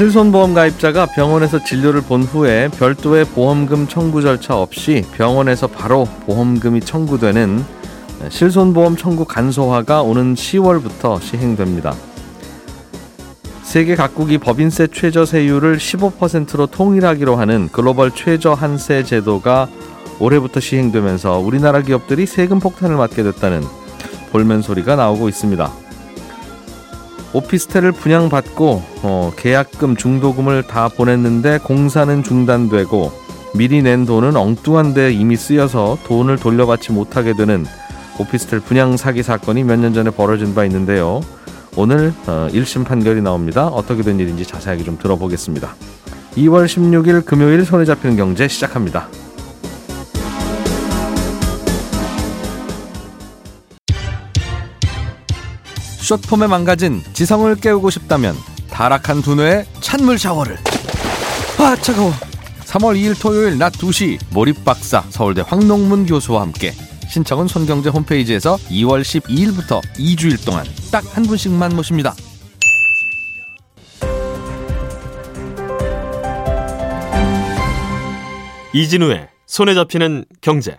실손보험 가입자가 병원에서 진료를 본 후에 별도의 보험금 청구 절차 없이 병원에서 바로 보험금이 청구되는 실손보험 청구 간소화가 오는 10월부터 시행됩니다. 세계 각국이 법인세 최저 세율을 15%로 통일하기로 하는 글로벌 최저 한세 제도가 올해부터 시행되면서 우리나라 기업들이 세금 폭탄을 맞게 됐다는 볼멘 소리가 나오고 있습니다. 오피스텔을 분양받고 어, 계약금 중도금을 다 보냈는데 공사는 중단되고 미리 낸 돈은 엉뚱한 데 이미 쓰여서 돈을 돌려받지 못하게 되는 오피스텔 분양 사기 사건이 몇 년 전에 벌어진 바 있는데요. 오늘 어, 1심 판결이 나옵니다. 어떻게 된 일인지 자세하게 좀 들어보겠습니다. 2월 16일 금요일 손에 잡히는 경제 시작합니다. 숏폼에 망가진 지성을 깨우고 싶다면 타락한 두뇌에 찬물 샤워를 아 차가워 3월 2일 토요일 낮 2시 몰입박사 서울대 황농문 교수와 함께 신청은 손경제 홈페이지에서 2월 12일부터 2주일 동안 딱 한 분씩만 모십니다. 이진우의 손에 잡히는 경제.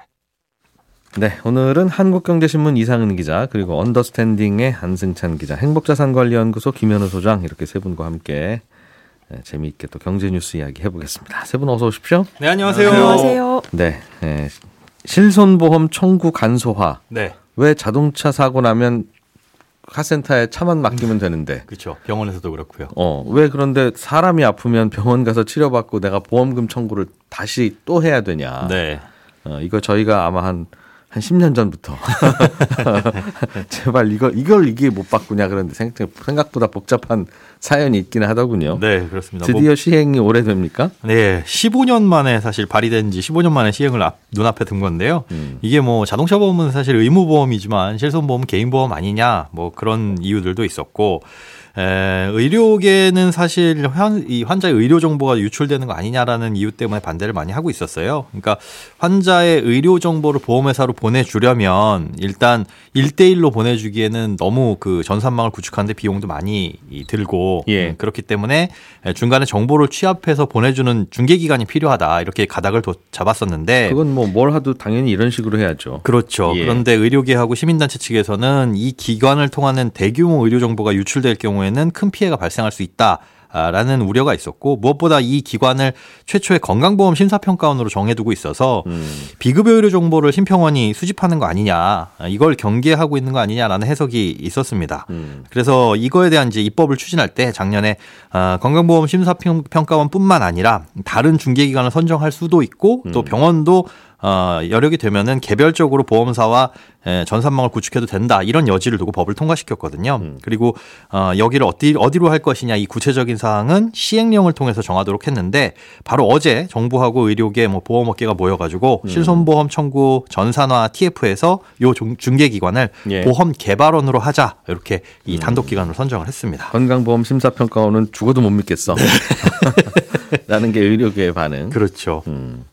네, 오늘은 한국경제신문 이상은 기자 그리고 언더스탠딩의 한승찬 기자, 행복자산관리연구소 김현우 소장 이렇게 세 분과 함께 네, 재미있게 또 경제 뉴스 이야기 해보겠습니다. 세 분 어서 오십시오. 네, 안녕하세요. 안녕하세요. 네, 네, 실손보험 청구 간소화. 네. 왜 자동차 사고 나면 카센터에 차만 맡기면 되는데 그렇죠. 병원에서도 그렇고요. 어, 왜 그런데 사람이 아프면 병원 가서 치료받고 내가 보험금 청구를 다시 또 해야 되냐. 네. 어, 이거 저희가 아마 한, 한 10년 전부터. 제발 이걸, 이걸 이게 못 바꾸냐. 그런데 생각- 생각보다 복잡한 사연이 있기는 하더군요. 네, 그렇습니다. 드디어 시행이 오래됩니까? 뭐, 네, 15년 만에 사실 발의된 지 15년 만에 시행을 앞, 눈앞에 둔 건데요. 음. 이게 뭐 자동차 보험은 사실 의무 보험이지만 실손 보험은 개인 보험 아니냐 뭐 그런 이유들도 있었고 에, 의료계는 사실 환, 이 환자의 의료 정보가 유출되는 거 아니냐라는 이유 때문에 반대를 많이 하고 있었어요. 그러니까 환자의 의료 정보를 보험회사로 보내주려면 일단 1대1로 보내주기에는 너무 그 전산망을 구축하는데 비용도 많이 이, 들고 예. 음, 그렇기 때문에 중간에 정보를 취합해서 보내주는 중개기관이 필요하다 이렇게 가닥을 둬- 잡았었는데 그건 뭐 뭘 하도 당연히 이런 식으로 해야죠. 그렇죠. 예. 그런데 의료계하고 시민단체 측에서는 이 기관을 통하는 대규모 의료 정보가 유출될 경우 에는 큰 피해가 발생할 수 있다. 라는 우려가 있었고 무엇보다 이 기관을 최초의 건강보험 심사평가원으로 정해두고 있어서 음. 비급여 의료 정보를 심평원이 수집하는 거 아니냐 이걸 경계하고 있는 거 아니냐라는 해석이 있었습니다. 음. 그래서 이거에 대한 이제 입법을 추진할 때 작년에 어, 건강보험 심사평가원뿐만 아니라 다른 중개기관을 선정할 수도 있고 또 음. 병원도 어, 여력이 되면은 개별적으로 보험사와 에, 전산망을 구축해도 된다 이런 여지를 두고 법을 통과시켰거든요. 음. 그리고 어, 여기를 어디 어디로 할 것이냐 이 구체적인 사항은 시행령을 통해서 정하도록 했는데 바로 어제 정부하고 의료계 뭐 보험업계가 모여가지고 음. 실손보험 청구 전산화 TF에서 요 중- 중개기관을 예. 보험 개발원으로 하자 이렇게 이 단독 기관으로 선정을 했습니다. 건강보험 심사평가원은 죽어도 못 믿겠어. 라는 게 의료계의 반응. 그렇죠. 음.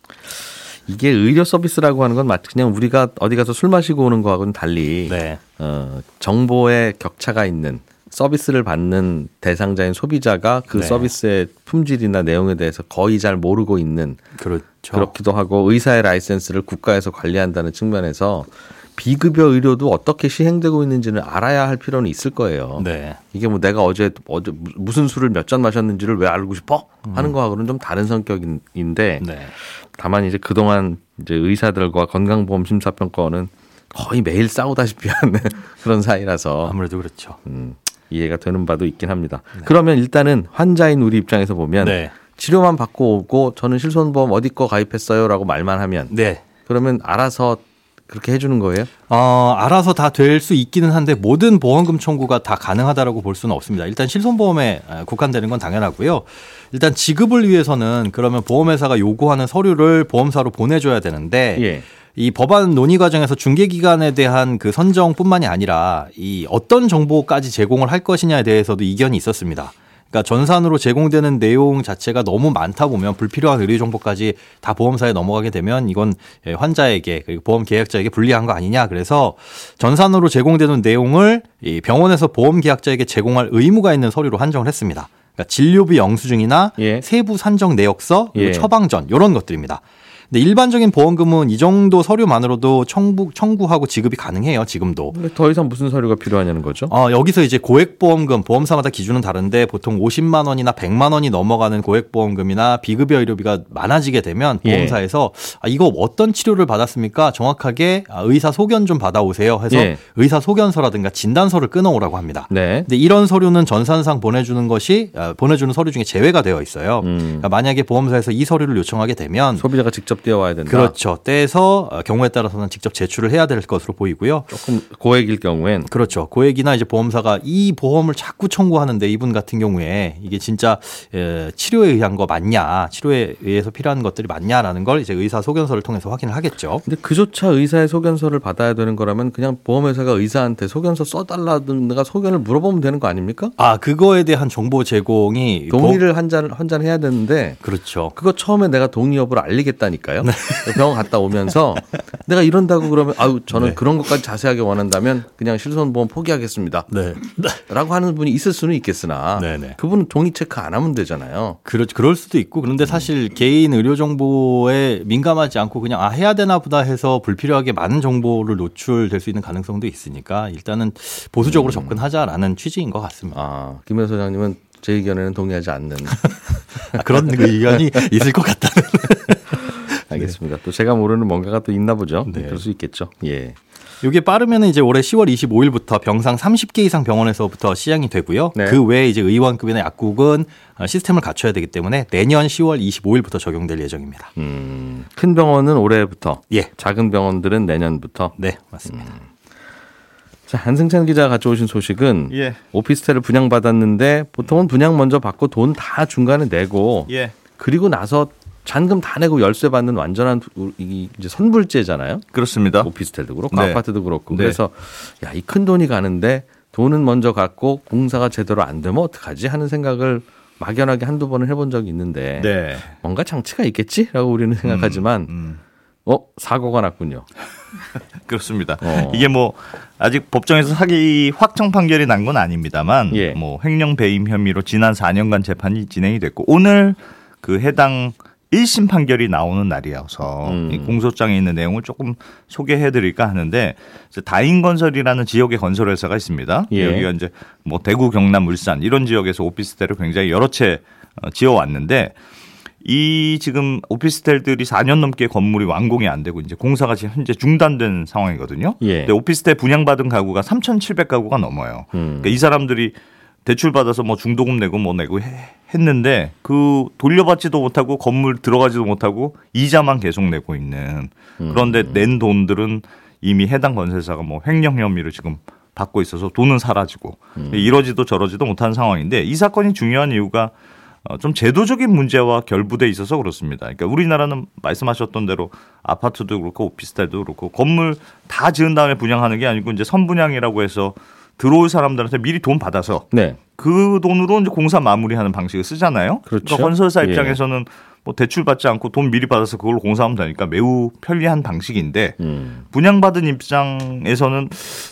이게 의료 서비스라고 하는 건 마치 그냥 우리가 어디 가서 술 마시고 오는 거하고는 달리 네. 어, 정보의 격차가 있는 서비스를 받는 대상자인 소비자가 그 네. 서비스의 품질이나 내용에 대해서 거의 잘 모르고 있는 그렇죠. 그렇기도 하고 의사의 라이센스를 국가에서 관리한다는 측면에서 비급여 의료도 어떻게 시행되고 있는지는 알아야 할 필요는 있을 거예요. 네. 이게 뭐 내가 어제 어제 무슨 술을 몇 잔 마셨는지를 왜 알고 싶어 하는 거하고는 좀 다른 성격인데 네. 다만 이제 그동안 이제 의사들과 건강보험 심사평가원은 거의 매일 싸우다시피 하는 그런 사이라서 아무래도 그렇죠. 음, 이해가 되는 바도 있긴 합니다. 그러면 일단은 환자인 우리 입장에서 보면 네. 치료만 받고 오고 저는 실손보험 어디 거 가입했어요라고 말만 하면 네. 그러면 알아서 그렇게 해주는 거예요? 어, 알아서 다 될 수 있기는 한데 모든 보험금 청구가 다 가능하다라고 볼 수는 없습니다. 일단 실손보험에 에, 국한되는 건 당연하고요. 일단 지급을 위해서는 그러면 보험회사가 요구하는 서류를 보험사로 보내줘야 되는데 예. 이 법안 논의 과정에서 중개 기간에 대한 그 선정뿐만이 아니라 이 어떤 정보까지 제공을 할 것이냐에 대해서도 이견이 있었습니다. 그러니까 전산으로 제공되는 내용 자체가 너무 많다 보면 불필요한 의료 정보까지 다 보험사에 넘어가게 되면 이건 예, 환자에게 그리고 보험 계약자에게 불리한 거 아니냐. 그래서 전산으로 제공되는 내용을 이 병원에서 보험 계약자에게 제공할 의무가 있는 서류로 한정을 했습니다. 그러니까 진료비 영수증이나 예. 세부 산정 내역서, 예. 처방전 이런 것들입니다. 근데 일반적인 보험금은 이 정도 서류만으로도 청구, 청구하고 지급이 가능해요. 지금도. 근데 더 이상 무슨 서류가 필요하냐는 거죠? 어, 여기서 이제 고액 보험금, 보험사마다 기준은 다른데 보통 50만 원이나 100만 원이 넘어가는 고액 보험금이나 비급여 의료비가 많아지게 되면 예. 보험사에서 아, 이거 어떤 치료를 받았습니까? 정확하게 아, 의사 소견 좀 받아오세요 해서 예. 의사 소견서라든가 진단서를 끊어오라고 합니다. 네. 근데 이런 서류는 전산상 보내주는 것이 아, 보내주는 서류 중에 제외가 되어 있어요. 음. 그러니까 만약에 보험사에서 이 서류를 요청하게 되면 소비자가 직접 떼어와야 된다. 그렇죠. 떼서 어, 경우에 따라서는 직접 제출을 해야 될 것으로 보이고요. 조금 고액일 경우엔 그렇죠. 고액이나 이제 보험사가 이 보험을 자꾸 청구하는데 이분 같은 경우에 이게 진짜 에, 치료에 의한 거 맞냐, 치료에 의해서 필요한 것들이 맞냐라는 걸 이제 의사 소견서를 통해서 확인을 하겠죠. 근데 그조차 의사의 소견서를 받아야 되는 거라면 그냥 보험회사가 의사한테 소견서 써달라든가 소견을 물어보면 되는 거 아닙니까? 아 그거에 대한 정보 제공이 동의를 한잔 한잔 해야 되는데 그렇죠. 그거 처음에 내가 동의 여부를 알리겠다니까 요. 병원 갔다 오면서 내가 이런다고 그러면 아유 저는 네. 그런 것까지 자세하게 원한다면 그냥 실손보험 포기하겠습니다. 네. 라고 하는 분이 있을 수는 있겠으나 네네. 그분은 동의 체크 안 하면 되잖아요. 그럴, 그럴 수도 있고 그런데 사실 개인 의료 정보에 민감하지 않고 그냥 아 해야 되나 보다 해서 불필요하게 많은 정보를 노출될 수 있는 가능성도 있으니까 일단은 보수적으로 접근하자라는 취지인 것 같습니다. 아, 김현 소장님은 제 의견에는 동의하지 않는. 아, 그런 의견이 있을 것 같다는. 알겠습니다. 또 제가 모르는 뭔가가 또 있나 보죠. 네. 그럴 수 있겠죠. 예. 이게 빠르면 이제 올해 10월 25일부터 병상 30개 이상 병원에서부터 시행이 되고요. 네. 그 외에 이제 의원급이나 약국은 어, 시스템을 갖춰야 되기 때문에 내년 10월 25일부터 적용될 예정입니다. 음, 큰 병원은 올해부터, 예. 작은 병원들은 내년부터. 네, 맞습니다. 자, 한승찬 기자가 가져오신 소식은 예. 오피스텔을 분양받았는데 보통은 분양 먼저 받고 돈 다 중간에 내고 예. 그리고 나서 잔금 다 내고 열쇠 받는 완전한 이 이제 선불제잖아요. 그렇습니다. 오피스텔도 그렇고 네. 아파트도 그렇고 네. 그래서 야 이 큰 돈이 가는데 돈은 먼저 갖고 공사가 제대로 안 되면 어떡하지 하는 생각을 막연하게 한두 번은 해본 적이 있는데 네. 뭔가 장치가 있겠지라고 우리는 생각하지만 음, 어 사고가 났군요. 그렇습니다. 어. 이게 뭐 아직 법정에서 사기 확정 판결이 난 건 아닙니다만 예. 뭐 횡령 배임 혐의로 지난 4년간 재판이 진행이 됐고 오늘 그 해당 1심 판결이 나오는 날이어서 음. 이 공소장에 있는 내용을 조금 소개해 드릴까 하는데 다인건설이라는 지역의 건설회사가 있습니다. 예. 여기가 이제 뭐 대구, 경남, 울산 이런 지역에서 오피스텔을 굉장히 여러 채 어, 지어 왔는데 이 지금 오피스텔들이 4년 넘게 건물이 완공이 안 되고 이제 공사가 지금 현재 중단된 상황이거든요. 예. 근데 오피스텔 분양받은 가구가 3,700가구가 넘어요. 음. 그러니까 이 사람들이 대출 받아서 뭐 중도금 내고 뭐 내고 해- 했는데 그 돌려받지도 못하고 건물 들어가지도 못하고 이자만 계속 내고 있는. 그런데 낸 돈들은 이미 해당 건설사가 뭐 횡령 혐의로 지금 받고 있어서 돈은 사라지고 이러지도 저러지도 못한 상황인데 이 사건이 중요한 이유가 어, 좀 제도적인 문제와 결부돼 있어서 그렇습니다. 그러니까 우리나라는 말씀하셨던 대로 아파트도 그렇고 오피스텔도 그렇고 건물 다 지은 다음에 분양하는 게 아니고 이제 선분양이라고 해서 들어올 사람들한테 미리 돈 받아서 네. 그 돈으로 이제 공사 마무리하는 방식을 쓰잖아요. 그렇죠. 그러니까 건설사 예. 입장에서는 뭐 대출 받지 않고 돈 미리 받아서 그걸로 공사하면 되니까 매우 편리한 방식인데 음. 분양받은 입장에서는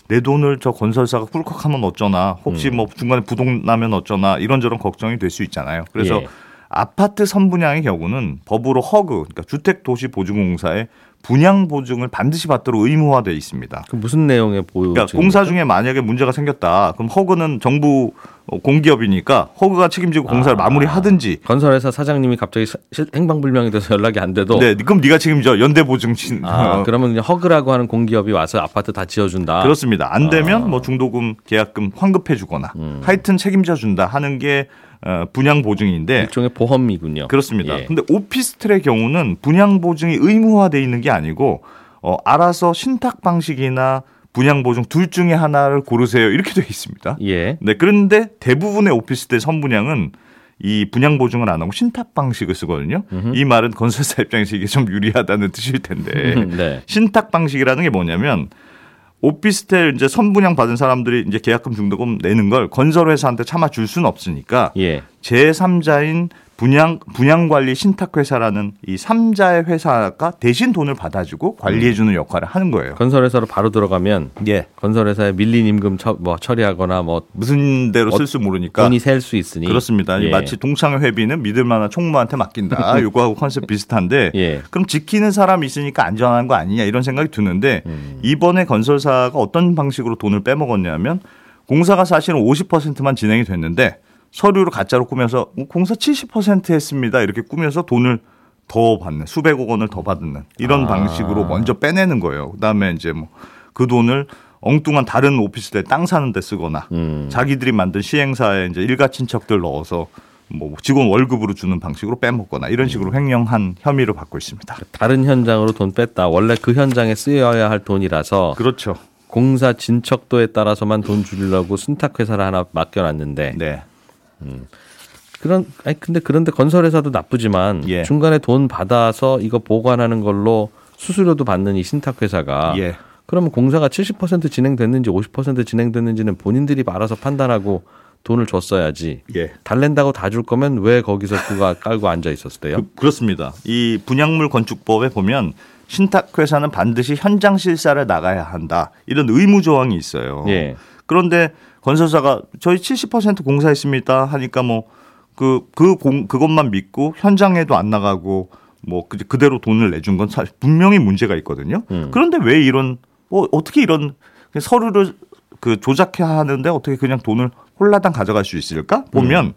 내 돈을 저 건설사가 꿀꺽하면 어쩌나 혹시 음. 뭐 중간에 부동 나면 어쩌나 이런저런 걱정이 될 수 있잖아요. 그래서 예. 아파트 선분양의 경우는 법으로 허그 그러니까 주택도시보증공사에 분양 보증을 반드시 받도록 의무화돼 있습니다. 그 무슨 내용의 보유? 그러니까 공사 중에 만약에 문제가 생겼다. 그럼 허그는 정부 어, 공기업이니까 허그가 책임지고 공사를 아. 마무리하든지. 건설회사 사장님이 갑자기 행방불명이 돼서 연락이 안 돼도 네, 그럼 네가 책임져. 연대 보증신. 아, 어, 그러면 허그라고 하는 공기업이 와서 아파트 다 지어준다. 그렇습니다. 안 되면 아. 뭐 중도금, 계약금 환급해 주거나 음. 하여튼 책임져 준다 하는 게 어, 분양 보증인데 일종의 보험이군요. 그렇습니다. 예. 근데 오피스텔의 경우는 분양 보증이 의무화돼 있는 게 아니고 어, 알아서 신탁 방식이나 분양 보증 둘 중에 하나를 고르세요. 이렇게 돼 있습니다. 예. 네, 그런데 대부분의 오피스텔 선분양은 이 분양 보증을 안 하고 신탁 방식을 쓰거든요. 이 말은 건설사 입장에서 이게 좀 유리하다는 뜻일 텐데 네. 신탁 방식이라는 게 뭐냐면 오피스텔 이제 선분양 받은 사람들이 이제 계약금 중도금 내는 걸 건설회사한테 참아 줄 수는 없으니까 예. 제3자인 분양 분양 관리 신탁 회사라는 이 3자의 회사가 대신 돈을 받아주고 관리해 주는 역할을 하는 거예요. 건설회사로 바로 들어가면 예. 건설회사에 밀린 임금 처, 뭐 처리하거나 뭐 무슨 대로 쓸 수 모르니까 돈이 셀 수 있으니 그렇습니다. 예. 마치 동창회 회비는 믿을 만한 총무한테 맡긴다. 요거하고 컨셉 비슷한데 예. 그럼 지키는 사람이 있으니까 안전한 거 아니냐 이런 생각이 드는데 음. 이번에 건설사가 어떤 방식으로 돈을 빼먹었냐면 공사가 사실은 50%만 진행이 됐는데 서류를 가짜로 꾸며서 어, 공사 70% 했습니다. 이렇게 꾸며서 돈을 더 받는 수백억 원을 더 받는 이런 아. 방식으로 먼저 빼내는 거예요. 그다음에 이제 뭐 그 돈을 엉뚱한 다른 오피스텔 땅 사는 데 쓰거나 음. 자기들이 만든 시행사에 이제 일가 친척들 넣어서 뭐 직원 월급으로 주는 방식으로 빼먹거나 이런 식으로 횡령한 혐의를 받고 있습니다. 다른 현장으로 돈 뺐다. 원래 그 현장에 쓰여야 할 돈이라서 그렇죠. 공사 진척도에 따라서만 돈 주려고 순탁 회사를 하나 맡겨놨는데 네. 그런 아니 근데 그런데 건설회사도 나쁘지만 예. 중간에 돈 받아서 이거 보관하는 걸로 수수료도 받는 이 신탁 회사가 예. 그러면 공사가 70% 진행됐는지 50% 진행됐는지는 본인들이 알아서 판단하고 돈을 줬어야지. 예. 달랜다고 다 줄 거면 왜 거기서 그가 깔고 앉아 있었대요? 그, 그렇습니다. 이 분양물 건축법에 보면 신탁 회사는 반드시 현장 실사를 나가야 한다. 이런 의무 조항이 있어요. 예. 그런데 건설사가 저희 70% 공사했습니다 하니까 뭐 그 그 공 그것만 믿고 현장에도 안 나가고 뭐 그- 그대로 돈을 내준 건 사실 분명히 문제가 있거든요. 음. 그런데 왜 이런 뭐 어떻게 이런 서류를 그 조작해야 하는데 어떻게 그냥 돈을 홀라당 가져갈 수 있을까? 보면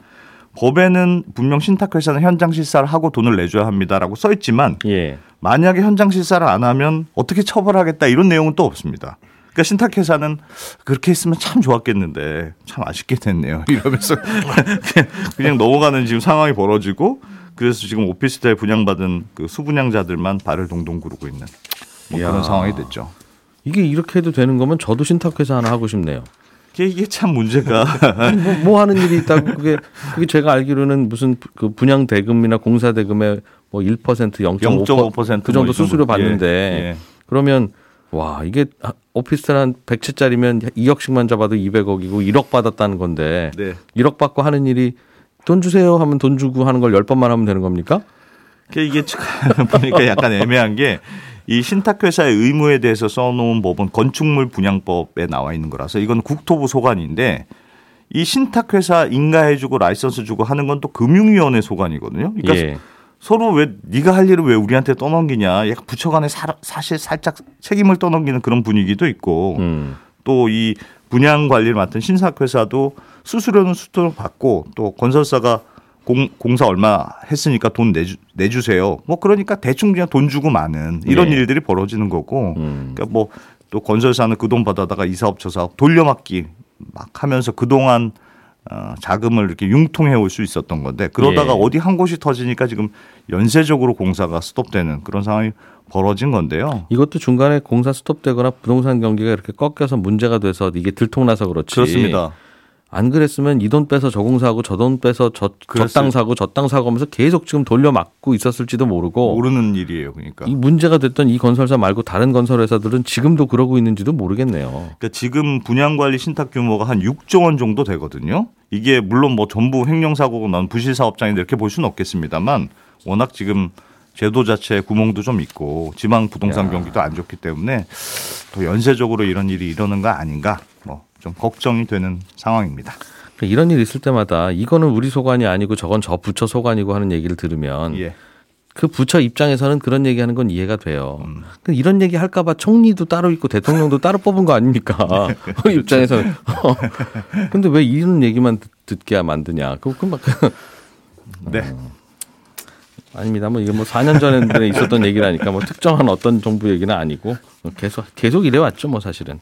법에는 분명 신탁회사는 현장 실사를 하고 돈을 내줘야 합니다라고 써 있지만 예. 만약에 현장 실사를 안 하면 어떻게 처벌하겠다 이런 내용은 또 없습니다. 그러니까 신탁회사는 그렇게 했으면 참 좋았겠는데 참 아쉽게 됐네요. 이러면서 그냥, 넘어가는 지금 상황이 벌어지고 그래서 지금 오피스텔 분양받은 그 수분양자들만 발을 동동 구르고 있는 뭐. 그런 상황이 됐죠. 이게 이렇게 해도 되는 거면 저도 신탁 회사 하나 하고 싶네요. 이게, 이게 참 문제가 뭐, 뭐 하는 일이 있다고 그게 그게 제가 알기로는 무슨 그 분양 대금이나 공사 대금의 뭐1% 0.5%, 0.5%그 정도 뭐 수수료 이 정도. 받는데 예, 예. 그러면 와 이게 오피스텔 한 100채짜리면 2억씩만 잡아도 200억이고 1억 받았다는 건데 네. 1억 받고 하는 일이 돈 주세요 하면 돈 주고 하는 걸 10번만 하면 되는 겁니까? 이게 참 보니까 약간 애매한 게 이 신탁회사의 의무에 대해서 써놓은 법은 건축물 분양법에 나와 있는 거라서 이건 국토부 소관인데 이 신탁회사 인가해주고 라이선스 주고 하는 건 또 금융위원회 소관이거든요. 그러니까 예. 서로 왜 네가 할 일을 왜 우리한테 떠넘기냐. 약간 부처간에 사, 사실 살짝 책임을 떠넘기는 그런 분위기도 있고 음. 또이 분양 관리를 맡은 신탁회사도 수수료는 수수료 받고 또 건설사가 공, 공사 얼마 했으니까 돈 내주, 내주세요. 뭐 그러니까 대충 그냥 돈 주고 마는 이런 네. 일들이 벌어지는 거고 음. 그러니까 뭐 또 건설사는 그 돈 받아다가 이 사업 저 사업 돌려막기 막 하면서 그동안 어, 자금을 이렇게 융통해 올 수 있었던 건데 그러다가 예. 어디 한 곳이 터지니까 지금 연쇄적으로 공사가 스톱되는 그런 상황이 벌어진 건데요. 이것도 중간에 공사 스톱되거나 부동산 경기가 이렇게 꺾여서 문제가 돼서 이게 들통나서 그렇지. 그렇습니다. 안 그랬으면 이 돈 빼서 저 공사하고 저 돈 빼서 저땅 사고 저땅 사고 하면서 계속 지금 돌려막고 있었을지도 모르고 모르는 일이에요, 그러니까. 이 문제가 됐던 이 건설사 말고 다른 건설 회사들은 지금도 그러고 있는지도 모르겠네요. 그러니까 지금 분양관리 신탁 규모가 한 6조 원 정도 되거든요. 이게 물론 뭐 전부 횡령사고가 난 부실 사업장인데 이렇게 볼 수는 없겠습니다만 워낙 지금 제도 자체에 구멍도 좀 있고 지방 부동산 야. 경기도 안 좋기 때문에 또 연쇄적으로 이런 일이 이러는 거 아닌가 뭐 좀 걱정이 되는 상황입니다. 그러니까 이런 일 있을 때마다 이거는 우리 소관이 아니고 저건 저 부처 소관이고 하는 얘기를 들으면 예. 그 부처 입장에서는 그런 얘기하는 건 이해가 돼요. 음. 이런 얘기 할까봐 총리도 따로 있고 대통령도 따로 뽑은 거 아닙니까? 그 입장에서는. 근데 왜 이런 얘기만 듣- 듣게 만드냐? 그, 그 막. 네. 아닙니다. 뭐 이게 뭐 4년 전에 있었던 얘기라니까 뭐 특정한 어떤 정부 얘기는 아니고 계속 계속 이래 왔죠, 뭐 사실은.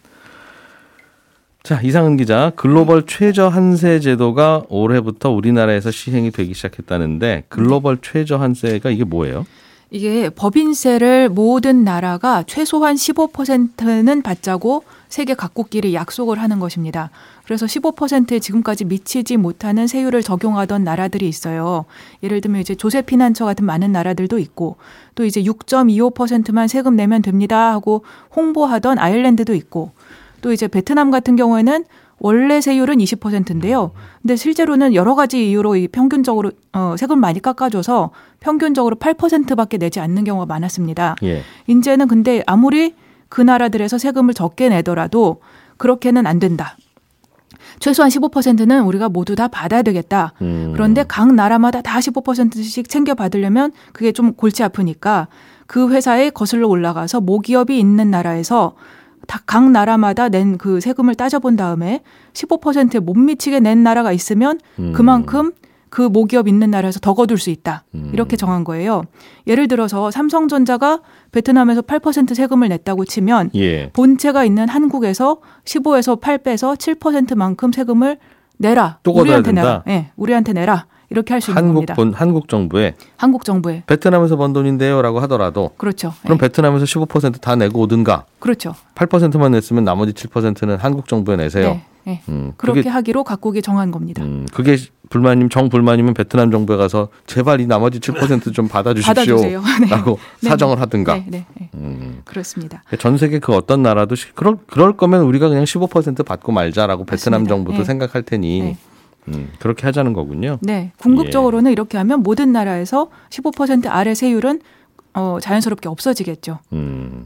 자, 이상은 기자, 글로벌 최저 한세 제도가 올해부터 우리나라에서 시행이 되기 시작했다는데 글로벌 최저 한세가 이게 뭐예요? 이게 법인세를 모든 나라가 최소한 15%는 받자고 세계 각국끼리 약속을 하는 것입니다. 그래서 15%에 지금까지 미치지 못하는 세율을 적용하던 나라들이 있어요. 예를 들면 이제 조세 피난처 같은 많은 나라들도 있고 또 이제 6.25%만 세금 내면 됩니다 하고 홍보하던 아일랜드도 있고 또 이제 베트남 같은 경우에는 원래 세율은 20%인데요. 근데 실제로는 여러 가지 이유로 이 평균적으로 어 세금 많이 깎아줘서 평균적으로 8%밖에 내지 않는 경우가 많았습니다. 예. 이제는 근데 아무리 그 나라들에서 세금을 적게 내더라도 그렇게는 안 된다. 최소한 15%는 우리가 모두 다 받아야 되겠다. 음. 그런데 각 나라마다 다 15%씩 챙겨 받으려면 그게 좀 골치 아프니까 그 회사에 거슬러 올라가서 모기업이 있는 나라에서 다 각 나라마다 낸 그 세금을 따져본 다음에 15%에 못 미치게 낸 나라가 있으면 음. 그만큼 그 모기업 있는 나라에서 더 거둘 수 있다. 음. 이렇게 정한 거예요. 예를 들어서 삼성전자가 베트남에서 8% 세금을 냈다고 치면 예. 본체가 있는 한국에서 15에서 8 빼서 7%만큼 세금을 내라. 우리한테? 내라. 예, 우리한테 내라. 이렇게 할 수 있는 한국 겁니다. 본 한국 정부에 한국 정부에. 베트남에서 번 돈인데요라고 하더라도 그렇죠. 예, 그럼 베트남에서 15%다 내고 오든가 그렇죠. 8%만 냈으면 나머지 7%는 한국 정부에 내세요. 네. 예. 음, 그렇게 그게 하기로 각국이 정한 겁니다. 음, 그게 불만님 정 불만이면 베트남 정부에 가서 제발 이 나머지 7%좀 받아주십시오. 받아주세요. 네. 라고 네, 사정을 하든가. 네, 네, 네. 음. 그렇습니다. 전 세계 그 어떤 나라도 시- 그럴 그럴 거면 우리가 그냥 15% 받고 말자라고 베트남 맞습니다. 정부도 네. 생각할 테니 네. 음, 그렇게 하자는 거군요. 네, 궁극적으로는 이렇게 하면 모든 나라에서 15% 아래 세율은 어, 자연스럽게 없어지겠죠. 음.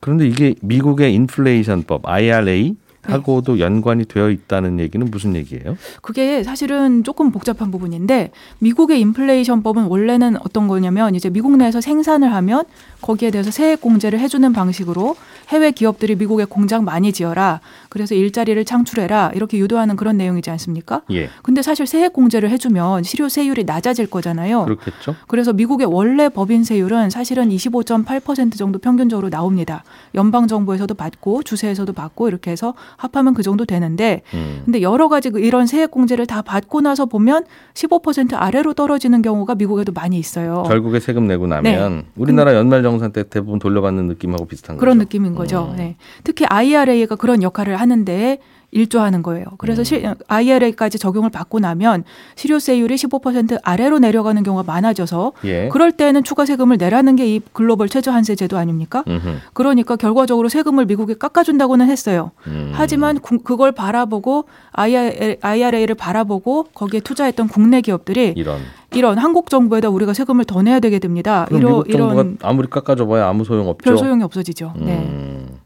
그런데 이게 미국의 인플레이션법 IRA 하고도 연관이 되어 있다는 얘기는 무슨 얘기예요? 그게 사실은 조금 복잡한 부분인데 미국의 인플레이션법은 원래는 어떤 거냐면 이제 미국 내에서 생산을 하면 거기에 대해서 세액 공제를 해주는 방식으로 해외 기업들이 미국에 공장 많이 지어라 그래서 일자리를 창출해라 이렇게 유도하는 그런 내용이지 않습니까? 예. 근데 사실 세액 공제를 해주면 실효 세율이 낮아질 거잖아요. 그렇겠죠. 그래서 미국의 원래 법인 세율은 사실은 25.8% 정도 평균적으로 나옵니다. 연방 정부에서도 받고 주세에서도 받고 이렇게 해서 합하면 그 정도 되는데 음. 근데 여러 가지 그 이런 세액 공제를 다 받고 나서 보면 15% 아래로 떨어지는 경우가 미국에도 많이 있어요. 결국에 세금 내고 나면 우리나라 연말정산 때 대부분 돌려받는 느낌하고 비슷한 그런 거죠. 느낌인 거죠. 음. 네. 특히 IRA가 그런 역할을 하는데 일조하는 거예요. 음. 그래서 실, IRA까지 적용을 받고 나면 실효세율이 15% 아래로 내려가는 경우가 많아져서 예. 그럴 때는 추가 세금을 내라는 게 이 글로벌 최저한세 제도 아닙니까? 음흠. 그러니까 결과적으로 세금을 미국에 깎아준다고는 했어요. 음. 하지만 구- 그걸 바라보고 IRA를 바라보고 거기에 투자했던 국내 기업들이 이런. 이런 한국 정부에다 우리가 세금을 더 내야 되게 됩니다. 그럼 이런 미국 정부가 이런 아무리 깎아줘봐야 아무 소용 없죠. 별 소용이 없어지죠. 네. 음. 그렇게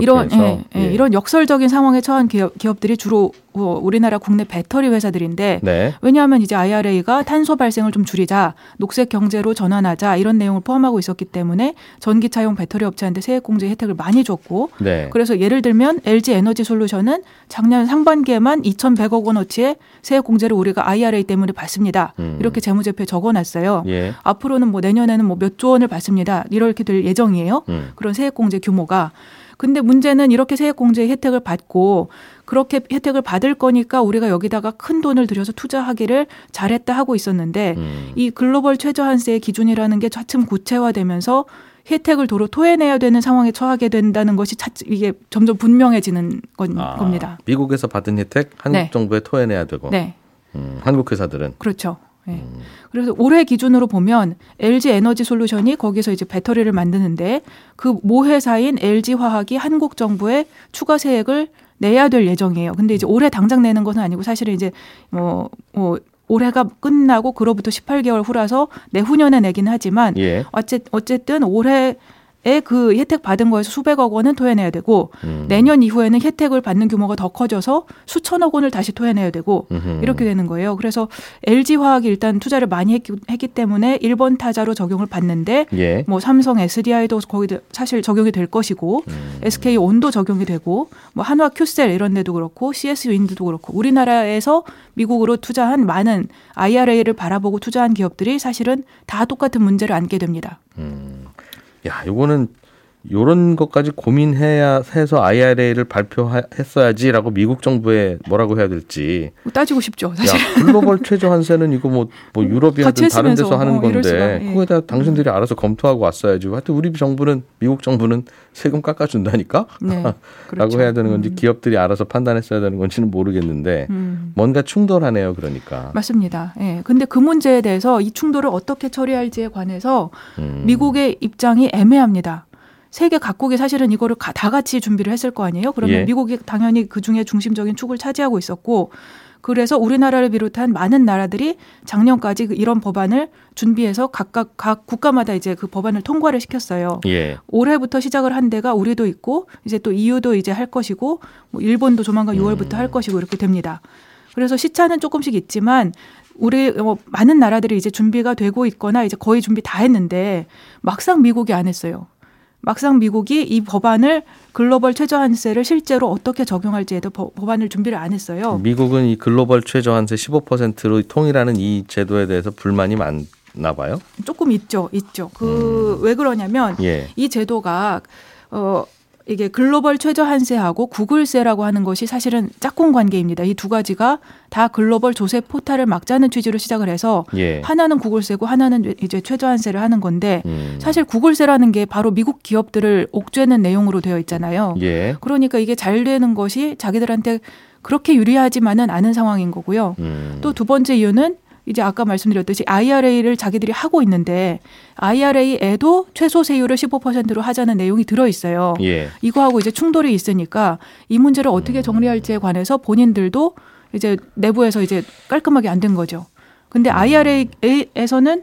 이런 예, 예, 예. 이런 역설적인 상황에 처한 기업, 기업들이 주로 어, 우리나라 국내 배터리 회사들인데 네. 왜냐하면 이제 IRA가 탄소 발생을 좀 줄이자, 녹색 경제로 전환하자 이런 내용을 포함하고 있었기 때문에 전기차용 배터리 업체한테 세액 공제 혜택을 많이 줬고 네. 그래서 예를 들면 LG 에너지 솔루션은 작년 상반기에만 2,100억 원어치의 세액 공제를 우리가 IRA 때문에 받습니다. 음. 이렇게 재무제표에 적어놨어요. 예. 앞으로는 뭐 내년에는 뭐 몇 조 원을 받습니다. 이렇게 될 예정이에요. 음. 그런 세액 공제 규모가. 근데 문제는 이렇게 세액 공제 혜택을 받고 그렇게 혜택을 받을 거니까 우리가 여기다가 큰 돈을 들여서 투자하기를 잘했다 하고 있었는데 음. 이 글로벌 최저한세의 기준이라는 게 차츰 구체화되면서 혜택을 도로 토해내야 되는 상황에 처하게 된다는 것이 차츰 이게 점점 분명해지는 건, 아, 겁니다. 미국에서 받은 혜택 한국 네. 정부에 토해내야 되고 네. 음, 한국 회사들은 그렇죠. 예. 그래서 올해 기준으로 보면 LG 에너지 솔루션이 거기서 이제 배터리를 만드는데 그 모 회사인 LG 화학이 한국 정부에 추가 세액을 내야 될 예정이에요. 근데 이제 올해 당장 내는 것은 아니고 사실은 이제 뭐, 뭐 올해가 끝나고 그로부터 18개월 후라서 내후년에 내긴 하지만 예. 어쨌, 어쨌든 올해에 그 혜택 받은 거에서 수백억 원은 토해내야 되고 음. 내년 이후에는 혜택을 받는 규모가 더 커져서 수천억 원을 다시 토해내야 되고 음흠. 이렇게 되는 거예요. 그래서 LG 화학이 일단 투자를 많이 했기, 했기 때문에 일본 타자로 적용을 받는데 예. 뭐 삼성 SDI도 거기 사실 적용이 될 것이고 음. SK 온도 적용이 되고 뭐 한화 큐셀 이런 데도 그렇고 CS 윈드도 그렇고 우리나라에서 미국으로 투자한 많은 IRA를 바라보고 투자한 기업들이 사실은 다 똑같은 문제를 안게 됩니다. 음. 야, 요거는 요런 것까지 고민해야 해서 IRA를 발표했어야지라고 미국 정부에 뭐라고 해야 될지 따지고 싶죠, 사실. 야, 글로벌 최저 한세는 이거 뭐, 뭐 유럽이 하든 다른 데서 하는 어, 수가, 건데 예. 그거에다 당신들이 알아서 검토하고 왔어야지. 하여튼 우리 정부는 미국 정부는 세금 깎아준다니까? 네. 라고 그렇죠. 해야 되는 건지 기업들이 알아서 판단했어야 되는 건지는 모르겠는데 음. 뭔가 충돌하네요. 그러니까. 맞습니다. 예. 근데 그 문제에 대해서 이 충돌을 어떻게 처리할지에 관해서 음. 미국의 입장이 애매합니다. 세계 각국이 사실은 이거를 가- 다 같이 준비를 했을 거 아니에요? 그러면 예. 미국이 당연히 그 중에 중심적인 축을 차지하고 있었고, 그래서 우리나라를 비롯한 많은 나라들이 작년까지 그 이런 법안을 준비해서 각각 각 국가마다 이제 그 법안을 통과를 시켰어요. 예. 올해부터 시작을 한 데가 우리도 있고 이제 또 EU도 이제 할 것이고 뭐 일본도 조만간 6월부터 할 것이고 이렇게 됩니다. 그래서 시차는 조금씩 있지만 우리 어, 많은 나라들이 이제 준비가 되고 있거나 이제 거의 준비 다 했는데 막상 미국이 안 했어요. 막상 미국이 이 법안을 글로벌 최저한세를 실제로 어떻게 적용할지에도 법- 법안을 준비를 안 했어요. 미국은 이 글로벌 최저한세 15%로 통일하는 이 제도에 대해서 불만이 많나 봐요. 조금 있죠, 있죠. 그왜 그러냐면 예. 이 제도가 어 이게 글로벌 최저 한세하고 구글세라고 하는 것이 사실은 짝꿍 관계입니다. 이 두 가지가 다 글로벌 조세 포탈을 막자는 취지로 시작을 해서 예. 하나는 구글세고 하나는 이제 최저 한세를 하는 건데 음. 사실 구글세라는 게 바로 미국 기업들을 옥죄는 내용으로 되어 있잖아요. 예. 그러니까 이게 잘 되는 것이 자기들한테 그렇게 유리하지만은 않은 상황인 거고요. 음. 또두 번째 이유는 이제 아까 말씀드렸듯이 IRA를 자기들이 하고 있는데 IRA에도 최소 세율을 15%로 하자는 내용이 들어 있어요. 예. 이거하고 이제 충돌이 있으니까 이 문제를 어떻게 정리할지에 관해서 본인들도 이제 내부에서 이제 깔끔하게 안 된 거죠. 근데 IRA에서는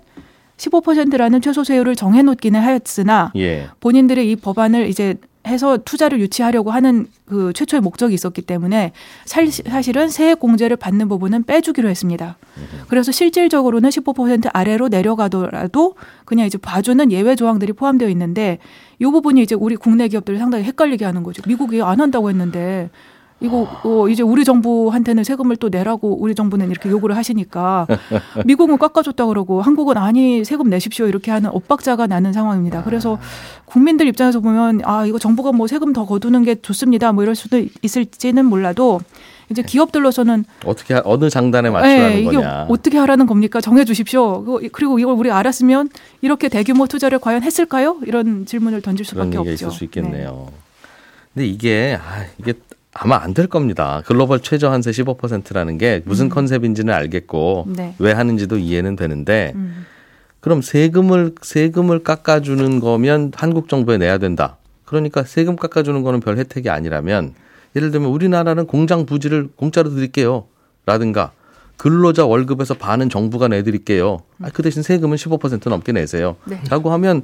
15%라는 최소 세율을 정해놓기는 하였으나 예. 본인들의 이 법안을 이제 해서 투자를 유치하려고 하는 그 최초의 목적이 있었기 때문에 살- 사실은 세액 공제를 받는 부분은 빼주기로 했습니다. 그래서 실질적으로는 15% 아래로 내려가더라도 그냥 이제 봐주는 예외 조항들이 포함되어 있는데 이 부분이 이제 우리 국내 기업들을 상당히 헷갈리게 하는 거죠. 미국이 안 한다고 했는데 이거 어, 이제 우리 정부한테는 세금을 또 내라고 우리 정부는 이렇게 요구를 하시니까 미국은 깎아줬다 그러고 한국은 아니 세금 내십시오 이렇게 하는 엇박자가 나는 상황입니다. 그래서 국민들 입장에서 보면 아 이거 정부가 뭐 세금 더 거두는 게 좋습니다 뭐 이럴 수도 있을지는 몰라도 이제 기업들로서는 어떻게 하- 어느 장단에 맞추라는 예, 이게 거냐. 어떻게 하라는 겁니까 정해 주십시오. 그리고 이걸 우리 알았으면 이렇게 대규모 투자를 과연 했을까요? 이런 질문을 던질 수밖에 얘기가 없죠. 있을 수 있겠네요. 근데 이게 아, 이게 아마 안 될 겁니다. 글로벌 최저 한세 15%라는 게 무슨 컨셉인지는 알겠고 음. 네. 왜 하는지도 이해는 되는데 음. 그럼 세금을 세금을 깎아주는 거면 한국 정부에 내야 된다. 그러니까 세금 깎아주는 거는 별 혜택이 아니라면 예를 들면 우리나라는 공장 부지를 공짜로 드릴게요. 라든가 근로자 월급에서 반은 정부가 내드릴게요. 아, 그 대신 세금은 15% 넘게 내세요. 네. 라고 하면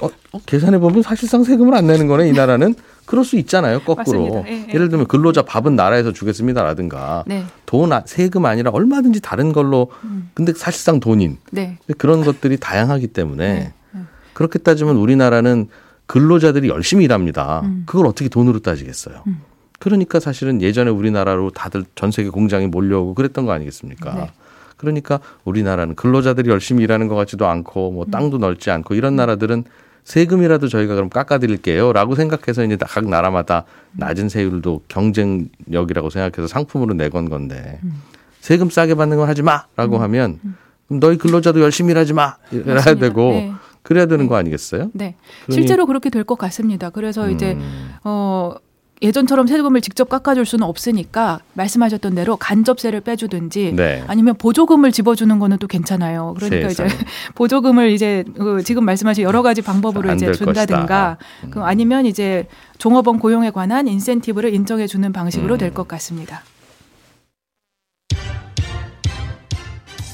어, 어, 계산해 보면 사실상 세금을 안 내는 거네 이 나라는 그럴 수 있잖아요 거꾸로. 예, 예. 예 를 들면 근로자 밥은 나라에서 주겠습니다라든가 네. 돈 아- 세금 아니라 얼마든지 다른 걸로 근데 사실상 돈인 네. 그런 것들이 다양하기 때문에 네. 그렇게 따지면 우리나라는 근로자들이 열심히 일합니다. 음. 그걸 어떻게 돈으로 따지겠어요? 음. 그러니까 사실은 예전에 우리나라로 다들 전 세계 공장이 몰려오고 그랬던 거 아니겠습니까? 네. 그러니까 우리나라는 근로자들이 열심히 일하는 것 같지도 않고 뭐 땅도 넓지 않고 음. 이런 나라들은 세금이라도 저희가 그럼 깎아드릴게요라고 생각해서 이제 각 나라마다 낮은 세율도 경쟁력이라고 생각해서 상품으로 내건 건데 음. 세금 싸게 받는 건 하지 마라고 하면 그럼 너희 근로자도 열심히 일하지 마 이래야. 되고 네. 그래야 되는 거 아니겠어요? 네. 실제로 그렇게 될 것 같습니다. 그래서 이제 음. 어 예전처럼 세금을 직접 깎아줄 수는 없으니까 말씀하셨던 대로 간접세를 빼주든지 네. 아니면 보조금을 집어주는 거는 또 괜찮아요. 그러니까 세상에. 이제 보조금을 이제 그 지금 말씀하신 여러 가지 방법으로 안 이제 될 준다든가. 음. 그 아니면 이제 종업원 고용에 관한 인센티브를 인정해 주는 방식으로 음. 될것 같습니다.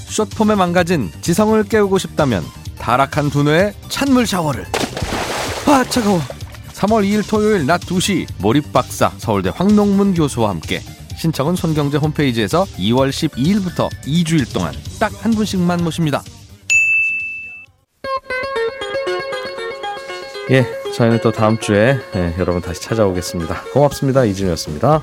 숏폼에 망가진 지성을 깨우고 싶다면 타락한 두뇌의 찬물 샤워를 아 차가워 3월 2일 토요일 낮 2시 몰입박사 서울대 황농문 교수와 함께. 신청은 손경제 홈페이지에서 2월 12일부터 2주일 동안 딱 한 분씩만 모십니다. 예 저희는 또 다음 주에 예, 여러분 다시 찾아오겠습니다. 고맙습니다. 이진우였습니다